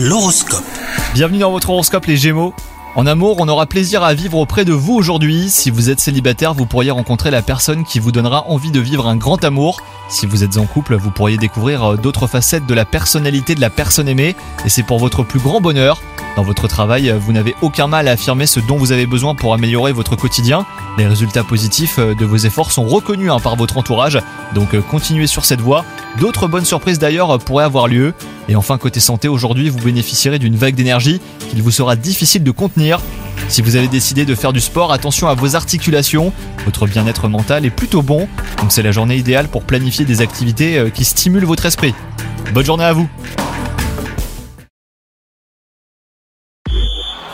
L'horoscope. Bienvenue dans votre horoscope les Gémeaux. En amour, on aura plaisir à vivre auprès de vous aujourd'hui. Si vous êtes célibataire, vous pourriez rencontrer la personne qui vous donnera envie de vivre un grand amour. Si vous êtes en couple, vous pourriez découvrir euh, d'autres facettes de la personnalité de la personne aimée et c'est pour votre plus grand bonheur. Dans votre travail, vous n'avez aucun mal à affirmer ce dont vous avez besoin pour améliorer votre quotidien. Les résultats positifs euh, de vos efforts sont reconnus hein, par votre entourage, donc euh, continuez sur cette voie. D'autres bonnes surprises d'ailleurs pourraient avoir lieu. Et enfin, côté santé, aujourd'hui, vous bénéficierez d'une vague d'énergie qu'il vous sera difficile de contenir. Si vous avez décidé de faire du sport, attention à vos articulations. Votre bien-être mental est plutôt bon, donc c'est la journée idéale pour planifier des activités euh, qui stimulent votre esprit. Bonne journée à vous